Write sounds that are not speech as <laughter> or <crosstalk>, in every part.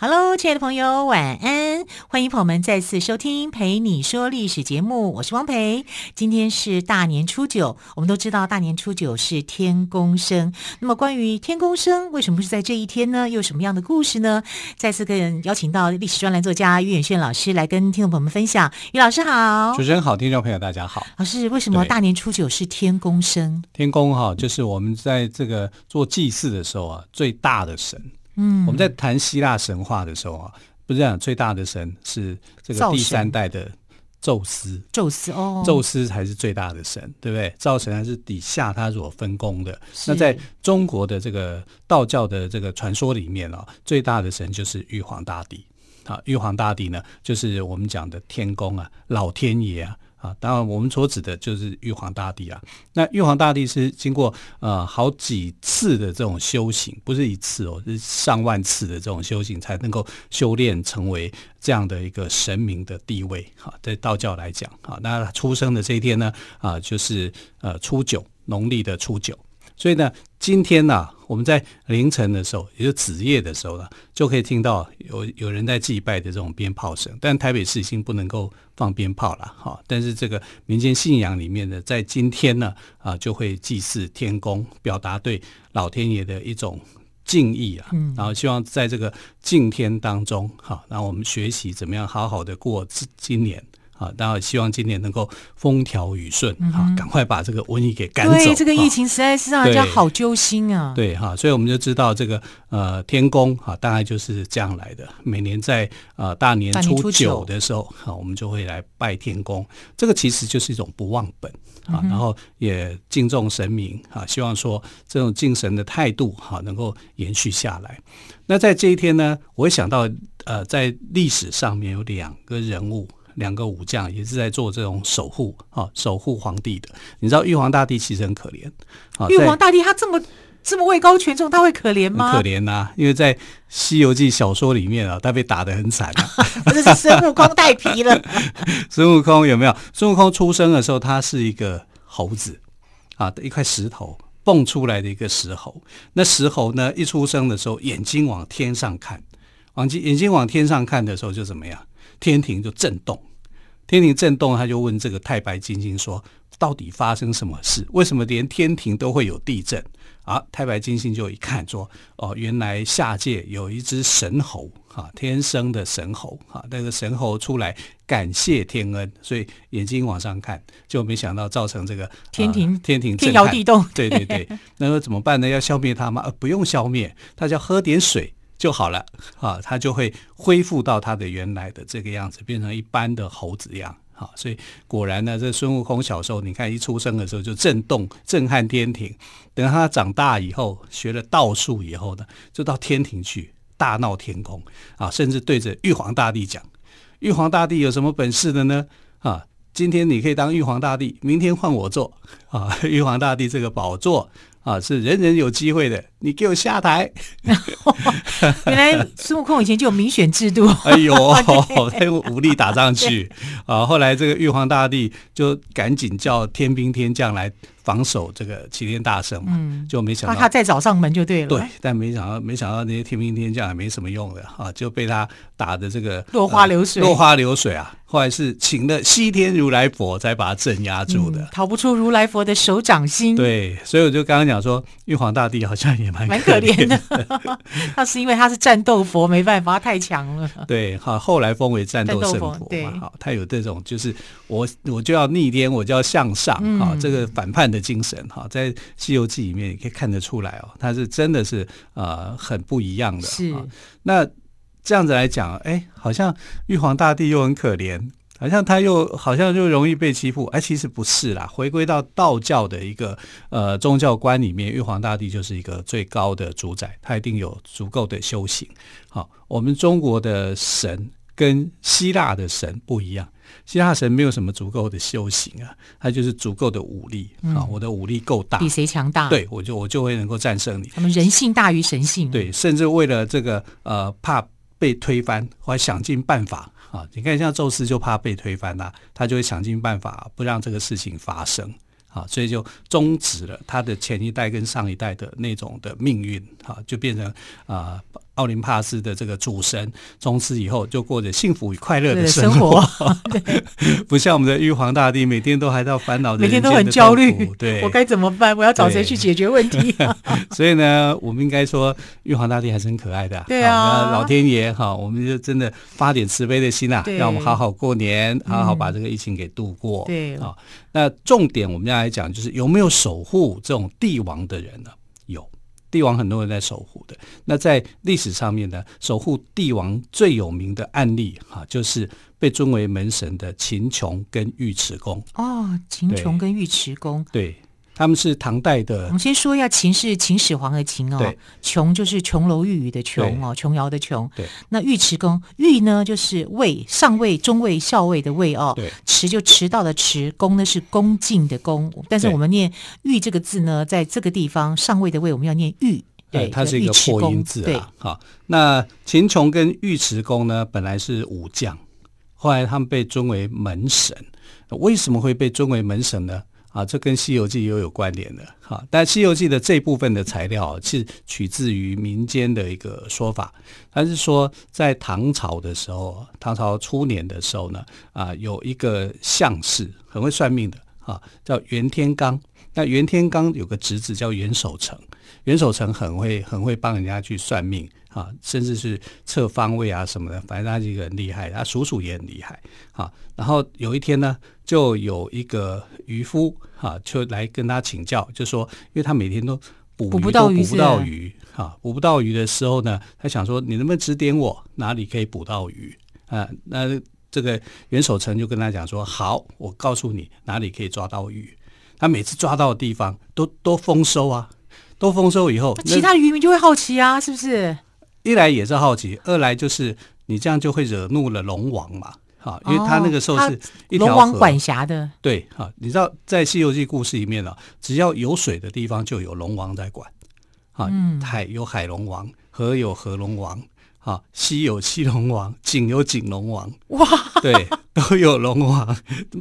Hello，亲爱的朋友，晚安！欢迎朋友们再次收听《陪你说历史》节目，我是汪培。今天是大年初九，我们都知道大年初九是天公生。那么，关于天公生为什么是在这一天呢？又有什么样的故事呢？再次跟邀请到历史专栏作家于远炫老师来跟听众朋友们分享。于老师好，主持人好，听众朋友大家好。老师，为什么大年初九是天公生？天公哈，就是我们在这个做祭祀的时候啊，最大的神。嗯，我们在谈希腊神话的时候啊，不是讲最大的神是这个第三代的宙斯，宙斯哦，宙斯才是最大的神，对不对？造神还是底下他所分工的。那在中国的这个道教的这个传说里面啊，最大的神就是玉皇大帝啊，玉皇大帝呢，就是我们讲的天公啊，老天爷啊。啊，当然我们所指的就是玉皇大帝啊。那玉皇大帝是经过呃好几次的这种修行，不是一次哦，是上万次的这种修行，才能够修炼成为这样的一个神明的地位。哈，在道教来讲，哈，那出生的这一天呢，啊，就是呃初九，农历的初九。所以呢，今天呢、啊，我们在凌晨的时候，也就子夜的时候呢，就可以听到有有人在祭拜的这种鞭炮声。但台北市已经不能够放鞭炮了，哈。但是这个民间信仰里面呢，在今天呢，啊，就会祭祀天公，表达对老天爷的一种敬意啊。嗯。然后希望在这个敬天当中，哈，然后我们学习怎么样好好的过今年。啊，当然希望今年能够风调雨顺，哈、嗯，赶快把这个瘟疫给赶走。对，这个疫情实在是让人家好揪心啊。对，哈，所以我们就知道这个呃天公哈，大概就是这样来的。每年在呃大年初九的时候，哈，我们就会来拜天公。这个其实就是一种不忘本啊，然后也敬重神明啊，希望说这种敬神的态度哈能够延续下来。那在这一天呢，我会想到呃，在历史上面有两个人物。两个武将也是在做这种守护啊，守护皇帝的。你知道玉皇大帝其实很可怜啊。玉皇大帝他这么这么位高权重，他会可怜吗？可怜呐、啊，因为在《西游记》小说里面啊，他被打得很惨啊。<laughs> 这是孙悟空带皮了。<laughs> 孙悟空有没有？孙悟空出生的时候，他是一个猴子啊，一块石头蹦出来的一个石猴。那石猴呢，一出生的时候，眼睛往天上看，往眼睛往天上看的时候，就怎么样？天庭就震动。天庭震动，他就问这个太白金星说：“到底发生什么事？为什么连天庭都会有地震？”啊，太白金星就一看说：“哦，原来下界有一只神猴，哈，天生的神猴，哈，那个神猴出来感谢天恩，所以眼睛往上看，就没想到造成这个天庭、呃、天庭天摇地动。对对对，那说怎么办呢？要消灭它吗？呃，不用消灭，他叫喝点水。”就好了啊，他就会恢复到他的原来的这个样子，变成一般的猴子样。好，所以果然呢，这孙悟空小时候，你看一出生的时候就震动、震撼天庭。等他长大以后，学了道术以后呢，就到天庭去大闹天宫啊，甚至对着玉皇大帝讲：“玉皇大帝有什么本事的呢？啊，今天你可以当玉皇大帝，明天换我做啊！玉皇大帝这个宝座。”啊，是人人有机会的，你给我下台。<laughs> <laughs> 原来孙悟空以前就有民选制度。哎呦，<laughs> 他用武力打上去啊！后来这个玉皇大帝就赶紧叫天兵天将来防守这个齐天大圣嘛，嗯、就没想到他再找上门就对了。对，但没想到没想到那些天兵天将也没什么用的啊，就被他打的这个落花流水，呃、落花流水啊！后来是请了西天如来佛才把他镇压住的，逃、嗯、不出如来佛的手掌心。对，所以我就刚刚讲说，玉皇大帝好像也蛮蛮可怜的。那 <laughs> 是因为他是战斗佛，没办法，他太强了。对，好，后来封为战斗圣佛嘛。对，好，他有这种就是我我就要逆天，我就要向上，啊、嗯，这个反叛的精神，哈，在《西游记》里面也可以看得出来哦，他是真的是呃很不一样的。是，那。这样子来讲，哎，好像玉皇大帝又很可怜，好像他又好像就容易被欺负。哎，其实不是啦，回归到道教的一个呃宗教观里面，玉皇大帝就是一个最高的主宰，他一定有足够的修行。好，我们中国的神跟希腊的神不一样，希腊神没有什么足够的修行啊，他就是足够的武力啊、嗯，我的武力够大，比谁强大，对我就我就会能够战胜你。他们人性大于神性，对，甚至为了这个呃怕被推翻，我还想尽办法啊。你看像宙斯就怕被推翻呐、啊，他就会想尽办法不让这个事情发生啊，所以就终止了他的前一代跟上一代的那种的命运啊，就变成啊。呃奥林帕斯的这个主神，从此以后就过着幸福与快乐的生活，<laughs> 不像我们的玉皇大帝每天都还在烦恼，每天都很焦虑。对，<laughs> 我该怎么办？我要找谁去解决问题？所以呢，我们应该说玉皇大帝还是很可爱的。对啊，老天爷哈，我们就真的发点慈悲的心啊，让我们好好过年，好好把这个疫情给度过。对啊，那重点我们要来讲，就是有没有守护这种帝王的人呢？帝王很多人在守护的，那在历史上面呢，守护帝王最有名的案例哈，就是被尊为门神的秦琼跟尉迟恭。哦，秦琼跟尉迟恭，对。他们是唐代的。我们先说一下，秦是秦始皇的秦哦，琼就是琼楼玉宇的琼哦，琼瑶的琼。对，那尉迟恭，尉呢就是尉，上尉、中尉、校尉的尉哦。对，迟就迟到的迟，恭呢是恭敬的恭。但是我们念尉这个字呢，在这个地方上尉的尉，我们要念尉。对，它是一个破音字啊。好，那秦琼跟尉迟恭呢，本来是武将，后来他们被尊为门神。为什么会被尊为门神呢？啊，这跟《西游记》又有关联的哈。但《西游记》的这部分的材料是取自于民间的一个说法，他是说在唐朝的时候，唐朝初年的时候呢，啊，有一个相士很会算命的啊，叫袁天罡。那袁天罡有个侄子叫袁守诚，袁守诚很会很会帮人家去算命啊，甚至是测方位啊什么的，反正他是一个很厉害，他叔叔也很厉害啊。然后有一天呢，就有一个渔夫啊，就来跟他请教，就说，因为他每天都捕鱼捕不到鱼，捕不到鱼哈，捕不到鱼的时候呢，他想说，你能不能指点我哪里可以捕到鱼啊？那这个袁守诚就跟他讲说，好，我告诉你哪里可以抓到鱼。他每次抓到的地方都都丰收啊，都丰收以后，其他渔民就会好奇啊，是不是？一来也是好奇，二来就是你这样就会惹怒了龙王嘛。啊，因为他那个时候是一条河，龙王管辖的。对，哈，你知道在《西游记》故事里面呢，只要有水的地方就有龙王在管。啊，海有海龙王，河有河龙王，啊，西有西龙王，井有井龙王。哇，对，都有龙王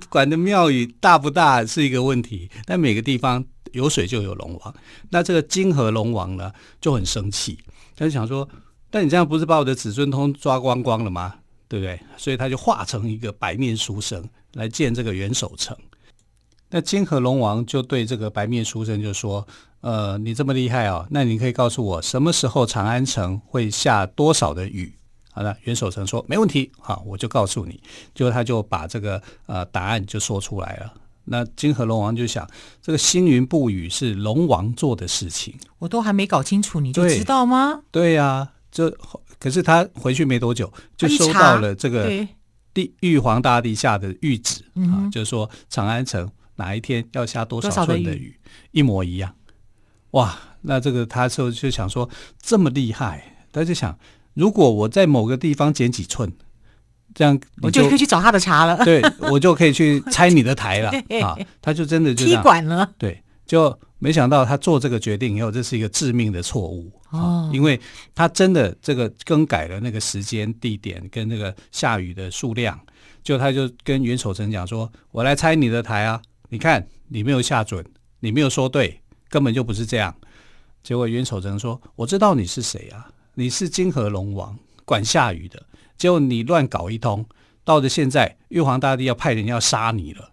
管的庙宇大不大是一个问题，但每个地方有水就有龙王。那这个金河龙王呢就很生气，他就想说：但你这样不是把我的子孙通抓光光了吗？对不对？所以他就化成一个白面书生来见这个袁守诚。那金河龙王就对这个白面书生就说：“呃，你这么厉害哦，那你可以告诉我什么时候长安城会下多少的雨？”好了，袁守诚说：“没问题，好，我就告诉你。”就他就把这个呃答案就说出来了。那金河龙王就想：这个星云布雨是龙王做的事情，我都还没搞清楚，你就知道吗？对呀、啊，就。可是他回去没多久，就收到了这个帝玉皇大帝下的谕旨啊，就是说长安城哪一天要下多少寸的雨，一模一样。哇，那这个他就就想说这么厉害，他就想如果我在某个地方减几寸，这样我就可以去找他的茬了。<laughs> 对，我就可以去 <laughs> 拆你的台了 <laughs> 啊！他就真的就踢馆了。对，就。没想到他做这个决定以后，这是一个致命的错误哦，因为他真的这个更改了那个时间、地点跟那个下雨的数量，就他就跟袁守诚讲说：“我来拆你的台啊，你看你没有下准，你没有说对，根本就不是这样。”结果袁守诚说：“我知道你是谁啊，你是金河龙王，管下雨的。结果你乱搞一通，到了现在，玉皇大帝要派人要杀你了。”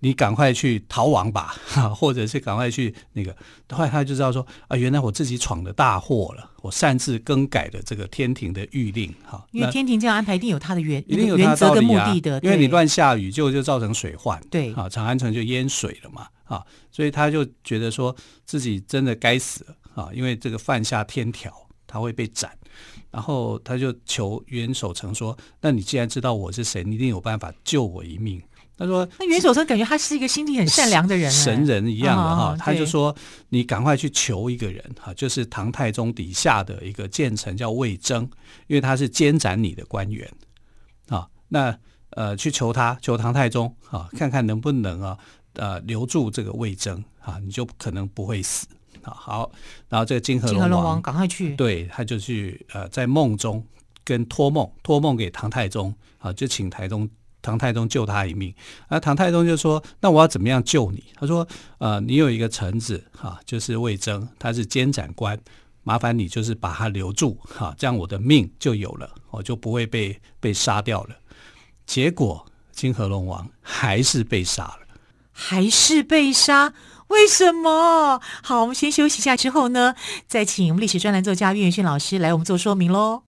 你赶快去逃亡吧，<laughs> 或者是赶快去那个。后来他就知道说啊，原来我自己闯了大祸了，我擅自更改了这个天庭的谕令哈。因为天庭这样安排，一定有他的原一定有他的目的的。因为你乱下雨，就就造成水患，对啊，长安城就淹水了嘛啊，所以他就觉得说自己真的该死了啊，因为这个犯下天条，他会被斩。然后他就求袁守诚说：“那你既然知道我是谁，你一定有办法救我一命。”他说：“那袁守诚感觉他是一个心地很善良的人，神人一样的哈。他就说：‘你赶快去求一个人哈，就是唐太宗底下的一个谏臣叫魏征，因为他是监斩你的官员啊。’那呃去求他，求唐太宗啊，看看能不能啊呃留住这个魏征啊，你就可能不会死啊。好，然后这个金河龙王赶快去，对，他就去呃在梦中跟托梦，托梦给唐太宗啊，就请台中。唐太宗救他一命，那唐太宗就说：“那我要怎么样救你？”他说：“呃，你有一个臣子哈，就是魏征，他是监斩官，麻烦你就是把他留住哈，这样我的命就有了，我就不会被被杀掉了。”结果金河龙王还是被杀了，还是被杀？为什么？好，我们先休息一下，之后呢，再请我们历史专栏作家岳元勋老师来我们做说明喽。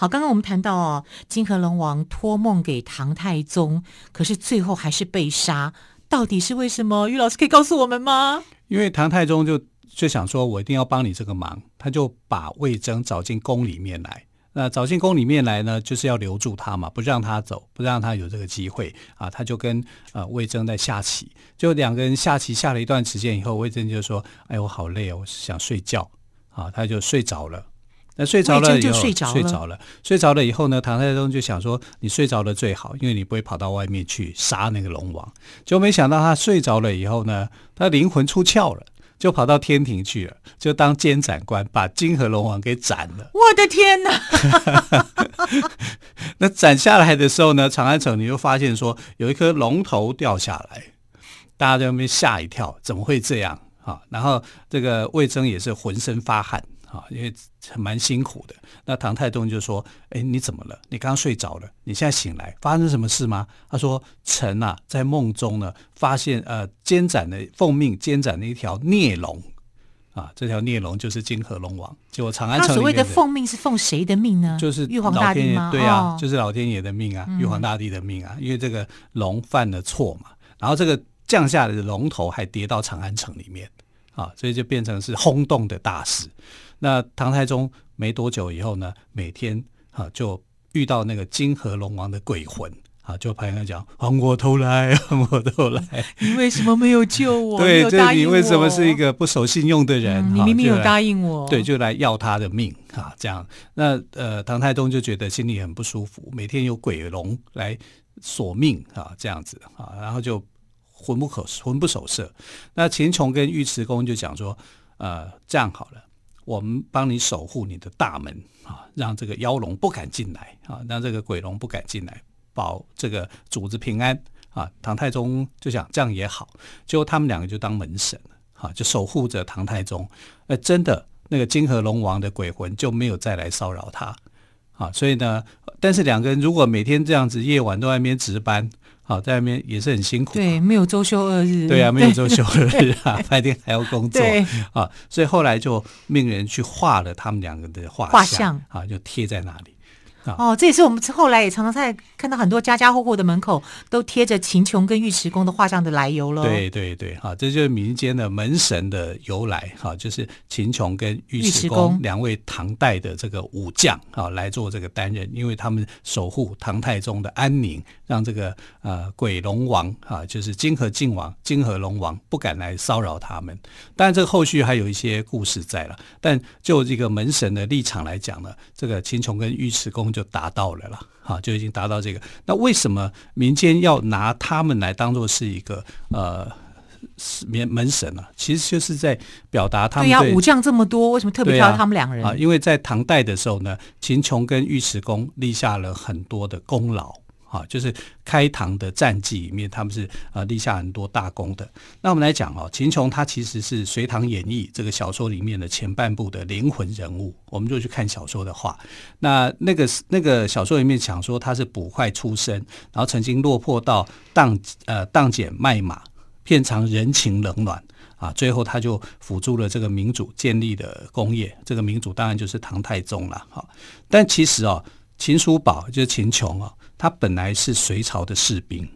好，刚刚我们谈到哦，金河龙王托梦给唐太宗，可是最后还是被杀，到底是为什么？于老师可以告诉我们吗？因为唐太宗就就想说，我一定要帮你这个忙，他就把魏征找进宫里面来。那找进宫里面来呢，就是要留住他嘛，不让他走，不让他有这个机会啊。他就跟呃魏征在下棋，就两个人下棋下了一段时间以后，魏征就说：“哎，我好累哦，我想睡觉。”啊，他就睡着了。那睡着了以后，睡着了，睡着了以后呢，唐太宗就想说：“你睡着了最好，因为你不会跑到外面去杀那个龙王。”就没想到他睡着了以后呢，他灵魂出窍了，就跑到天庭去了，就当监斩官，把金河龙王给斩了。我的天哪！<laughs> 那斩下来的时候呢，长安城你就发现说有一颗龙头掉下来，大家在那边吓一跳，怎么会这样啊？然后这个魏征也是浑身发汗。啊，因为蛮辛苦的。那唐太宗就说：“哎，你怎么了？你刚刚睡着了，你现在醒来，发生什么事吗？”他说：“臣啊，在梦中呢，发现呃，监斩的奉命监斩的一条孽龙啊，这条孽龙就是金河龙王。结果长安城里面。他所谓的奉命是奉谁的命呢？就是玉皇大帝吗？对啊，就是老天爷的命啊，玉皇大帝的命啊。嗯、因为这个龙犯了错嘛，然后这个降下来的龙头还跌到长安城里面啊，所以就变成是轰动的大事。”那唐太宗没多久以后呢，每天啊就遇到那个金河龙王的鬼魂啊，就派人讲还我头来，还我头来。<laughs> 你为什么没有救我？<laughs> 对，这你为什么是一个不守信用的人？嗯、你明明有答应我，对，就来要他的命啊，这样。那呃，唐太宗就觉得心里很不舒服，每天有鬼龙来索命啊，这样子啊，然后就魂不可魂不守舍。那秦琼跟尉迟恭就讲说，呃，这样好了。我们帮你守护你的大门啊，让这个妖龙不敢进来啊，让这个鬼龙不敢进来，保这个主子平安啊。唐太宗就想这样也好，结果他们两个就当门神了啊，就守护着唐太宗。呃，真的那个金河龙王的鬼魂就没有再来骚扰他啊。所以呢，但是两个人如果每天这样子夜晚都在那边值班。好，在外面也是很辛苦。对，没有周休二日。对啊，<laughs> 没有周休二日啊，<laughs> 白天还要工作。啊，所以后来就命人去画了他们两个的画像，画像啊，就贴在那里。哦，这也是我们后来也常常在看到很多家家户户的门口都贴着秦琼跟尉迟恭的画像的来由了。对对对，哈，这就是民间的门神的由来，哈，就是秦琼跟尉迟恭两位唐代的这个武将啊来做这个担任，因为他们守护唐太宗的安宁，让这个呃鬼龙王啊，就是金河靖王、金河龙王不敢来骚扰他们。当然，这个后续还有一些故事在了，但就这个门神的立场来讲呢，这个秦琼跟尉迟恭。就达到了了，哈，就已经达到这个。那为什么民间要拿他们来当做是一个呃门门神呢？其实就是在表达他们对，对呀，武将这么多，为什么特别挑他们两人啊？因为在唐代的时候呢，秦琼跟尉迟恭立下了很多的功劳啊，就是开唐的战绩里面，他们是呃立下很多大功的。那我们来讲哦，秦琼他其实是《隋唐演义》这个小说里面的前半部的灵魂人物。我们就去看小说的话，那那个那个小说里面讲说他是捕快出身，然后曾经落魄到当呃当剪卖马，遍尝人情冷暖。啊，最后他就辅助了这个明主建立的功业，这个明主当然就是唐太宗了。哈，但其实哦，秦叔宝就是秦琼啊，他本来是隋朝的士兵，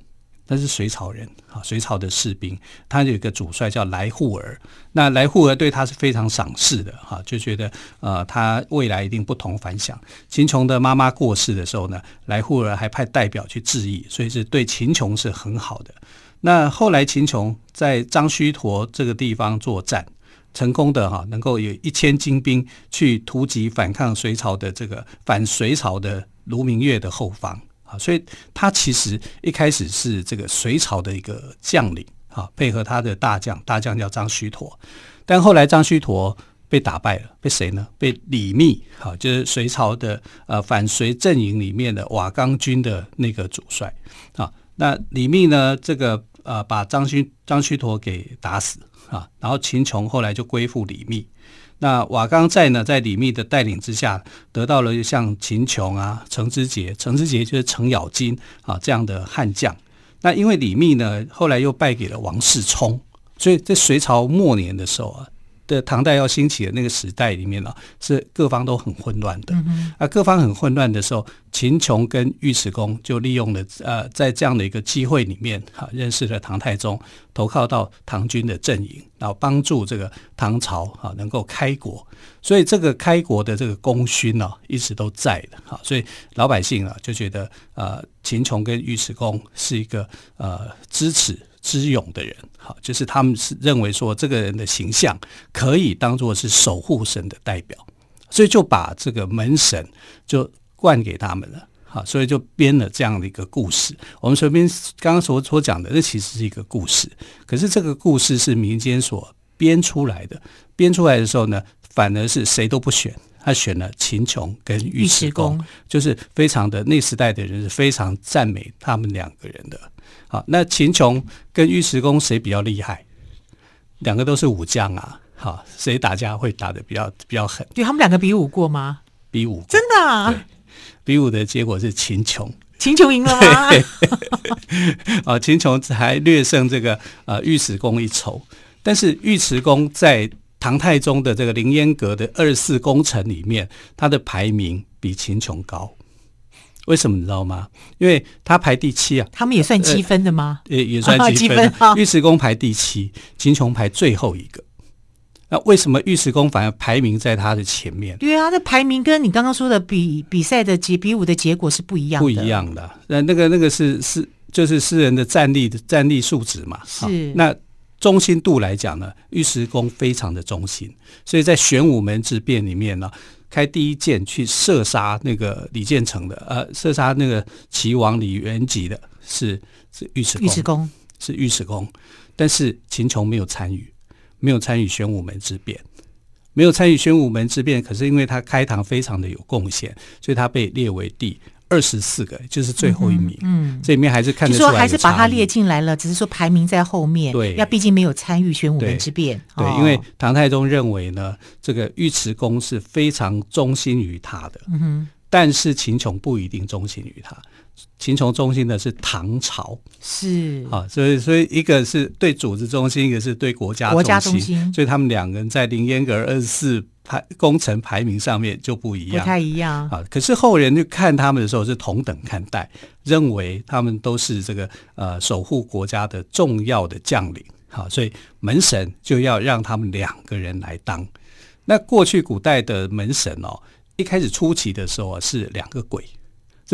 他是隋朝人啊，隋朝的士兵，他有一个主帅叫来护儿，那来护儿对他是非常赏识的哈，就觉得呃他未来一定不同凡响。秦琼的妈妈过世的时候呢，来护儿还派代表去致意，所以是对秦琼是很好的。那后来秦琼在张须陀这个地方作战，成功的哈，能够有一千精兵去突击反抗隋朝的这个反隋朝的卢明月的后方啊，所以他其实一开始是这个隋朝的一个将领啊，配合他的大将，大将叫张须陀，但后来张须陀被打败了，被谁呢？被李密啊，就是隋朝的呃反隋阵营里面的瓦岗军的那个主帅啊，那李密呢这个。呃，把张须张须陀给打死啊，然后秦琼后来就归附李密。那瓦岗寨呢，在李密的带领之下，得到了像秦琼啊、程知节，程知节就是程咬金啊这样的悍将。那因为李密呢，后来又败给了王世充，所以在隋朝末年的时候啊。的唐代要兴起的那个时代里面呢，是各方都很混乱的。嗯啊，各方很混乱的时候，秦琼跟尉迟恭就利用了呃，在这样的一个机会里面，哈，认识了唐太宗，投靠到唐军的阵营，然后帮助这个唐朝哈能够开国。所以这个开国的这个功勋呢，一直都在的。哈，所以老百姓啊就觉得呃，秦琼跟尉迟恭是一个呃支持。知勇的人，好，就是他们是认为说这个人的形象可以当做是守护神的代表，所以就把这个门神就灌给他们了，好，所以就编了这样的一个故事。我们随便刚刚所所讲的，那其实是一个故事，可是这个故事是民间所编出来的，编出来的时候呢，反而是谁都不选，他选了秦琼跟尉迟恭，就是非常的那时代的人是非常赞美他们两个人的。好，那秦琼跟尉迟恭谁比较厉害？两个都是武将啊。好，谁打架会打的比较比较狠？对，他们两个比武过吗？比武真的啊？比武的结果是秦琼，秦琼赢了吗？<laughs> 啊，秦琼还略胜这个呃尉迟恭一筹。但是尉迟恭在唐太宗的这个凌烟阁的二十四功臣里面，他的排名比秦琼高。为什么你知道吗？因为他排第七啊。他们也算积分的吗？也、呃、也算积分。尉迟恭排第七，秦琼排最后一个。那为什么尉迟恭反而排名在他的前面？对啊，那排名跟你刚刚说的比比赛的结比武的结果是不一样的。不一样的。那那个那个是是就是诗人的战力的战力数值嘛？是。那忠心度来讲呢，尉迟恭非常的忠心，所以在玄武门之变里面呢。开第一箭去射杀那个李建成的，呃，射杀那个齐王李元吉的是是尉迟尉迟恭是尉迟恭，但是秦琼没有参与，没有参与玄武门之变，没有参与玄武门之变，可是因为他开唐非常的有贡献，所以他被列为第。二十四个就是最后一名，嗯，这里面还是看得出来，就说还是把他列进来了，只是说排名在后面。对，要毕竟没有参与玄武门之变。对，因为唐太宗认为呢，这个尉迟恭是非常忠心于他的，嗯哼，但是秦琼不一定忠心于他。秦琼中心的是唐朝，是啊，所以所以一个是对组织中心，一个是对国家国家中心，所以他们两个人在凌烟阁二十四排工程排名上面就不一样，不太一样啊。可是后人去看他们的时候是同等看待，认为他们都是这个呃守护国家的重要的将领，好，所以门神就要让他们两个人来当。那过去古代的门神哦，一开始初期的时候啊是两个鬼。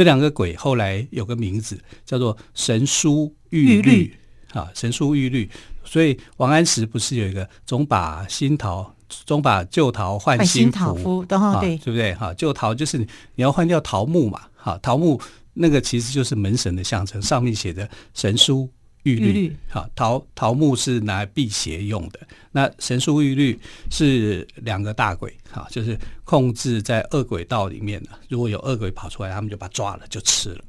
这两个鬼后来有个名字叫做神书玉律啊，神书玉律。所以王安石不是有一个总把新桃，总把旧桃换新符，对啊，对不对？哈，旧桃就是你要换掉桃木嘛，哈，桃木那个其实就是门神的象征，上面写的神书。玉律，好，桃桃木是拿来辟邪用的。那神书玉律是两个大鬼，哈，就是控制在恶鬼道里面的。如果有恶鬼跑出来，他们就把他抓了，就吃了。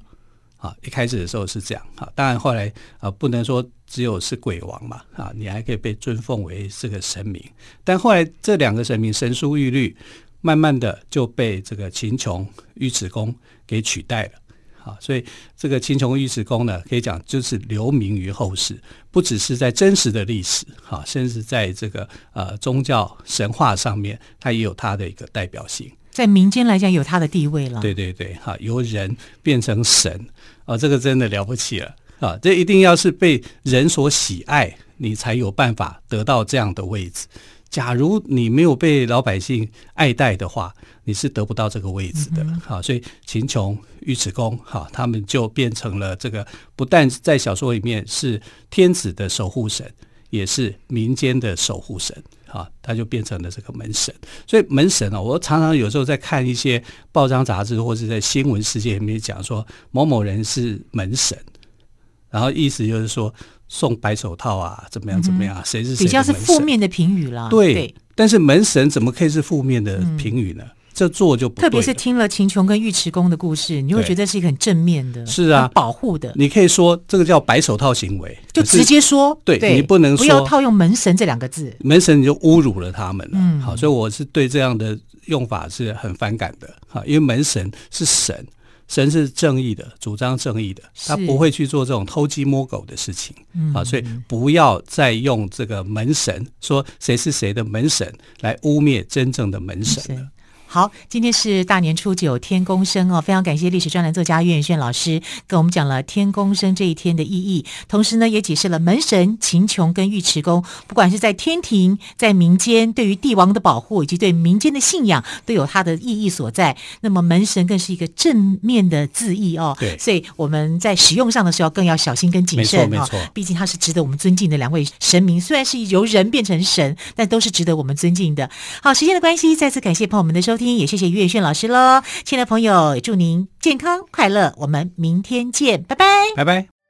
啊，一开始的时候是这样啊，当然后来啊，不能说只有是鬼王嘛啊，你还可以被尊奉为这个神明。但后来这两个神明神书玉律，慢慢的就被这个秦琼、尉迟恭给取代了啊。所以这个秦琼、尉迟恭呢，可以讲就是留名于后世，不只是在真实的历史哈，甚至在这个呃宗教神话上面，它也有它的一个代表性。在民间来讲，有它的地位了。对对对，哈，由人变成神啊，这个真的了不起了啊！这一定要是被人所喜爱，你才有办法得到这样的位置。假如你没有被老百姓爱戴的话，你是得不到这个位置的。好、嗯，所以秦琼、尉迟恭，哈，他们就变成了这个，不但在小说里面是天子的守护神，也是民间的守护神。啊，他就变成了这个门神，所以门神啊，我常常有时候在看一些报章杂志，或者在新闻世界里面讲说某某人是门神，然后意思就是说送白手套啊，怎么样怎么样，谁是谁？比较是负面的评语啦。对，对，但是门神怎么可以是负面的评语呢？嗯这做就不，特别是听了秦琼跟尉迟恭的故事，你会觉得是一个很正面的，是啊，保护的。你可以说这个叫白手套行为，就直接说，对，对你不能说不要套用门神这两个字，门神你就侮辱了他们了。嗯，好，所以我是对这样的用法是很反感的。哈，因为门神是神，神是正义的，主张正义的，他不会去做这种偷鸡摸狗的事情。嗯，好，所以不要再用这个门神说谁是谁的门神来污蔑真正的门神了。好，今天是大年初九，天公生哦，非常感谢历史专栏作家岳远炫老师跟我们讲了天公生这一天的意义，同时呢，也解释了门神秦琼跟尉迟恭，不管是在天庭，在民间，对于帝王的保护以及对民间的信仰，都有它的意义所在。那么门神更是一个正面的字义哦，对，所以我们在使用上的时候更要小心跟谨慎哦，毕竟他是值得我们尊敬的两位神明，虽然是由人变成神，但都是值得我们尊敬的。好，时间的关系，再次感谢朋友们的收听。也谢谢岳炫老师喽，亲爱的朋友，祝您健康快乐，我们明天见，拜拜，拜拜。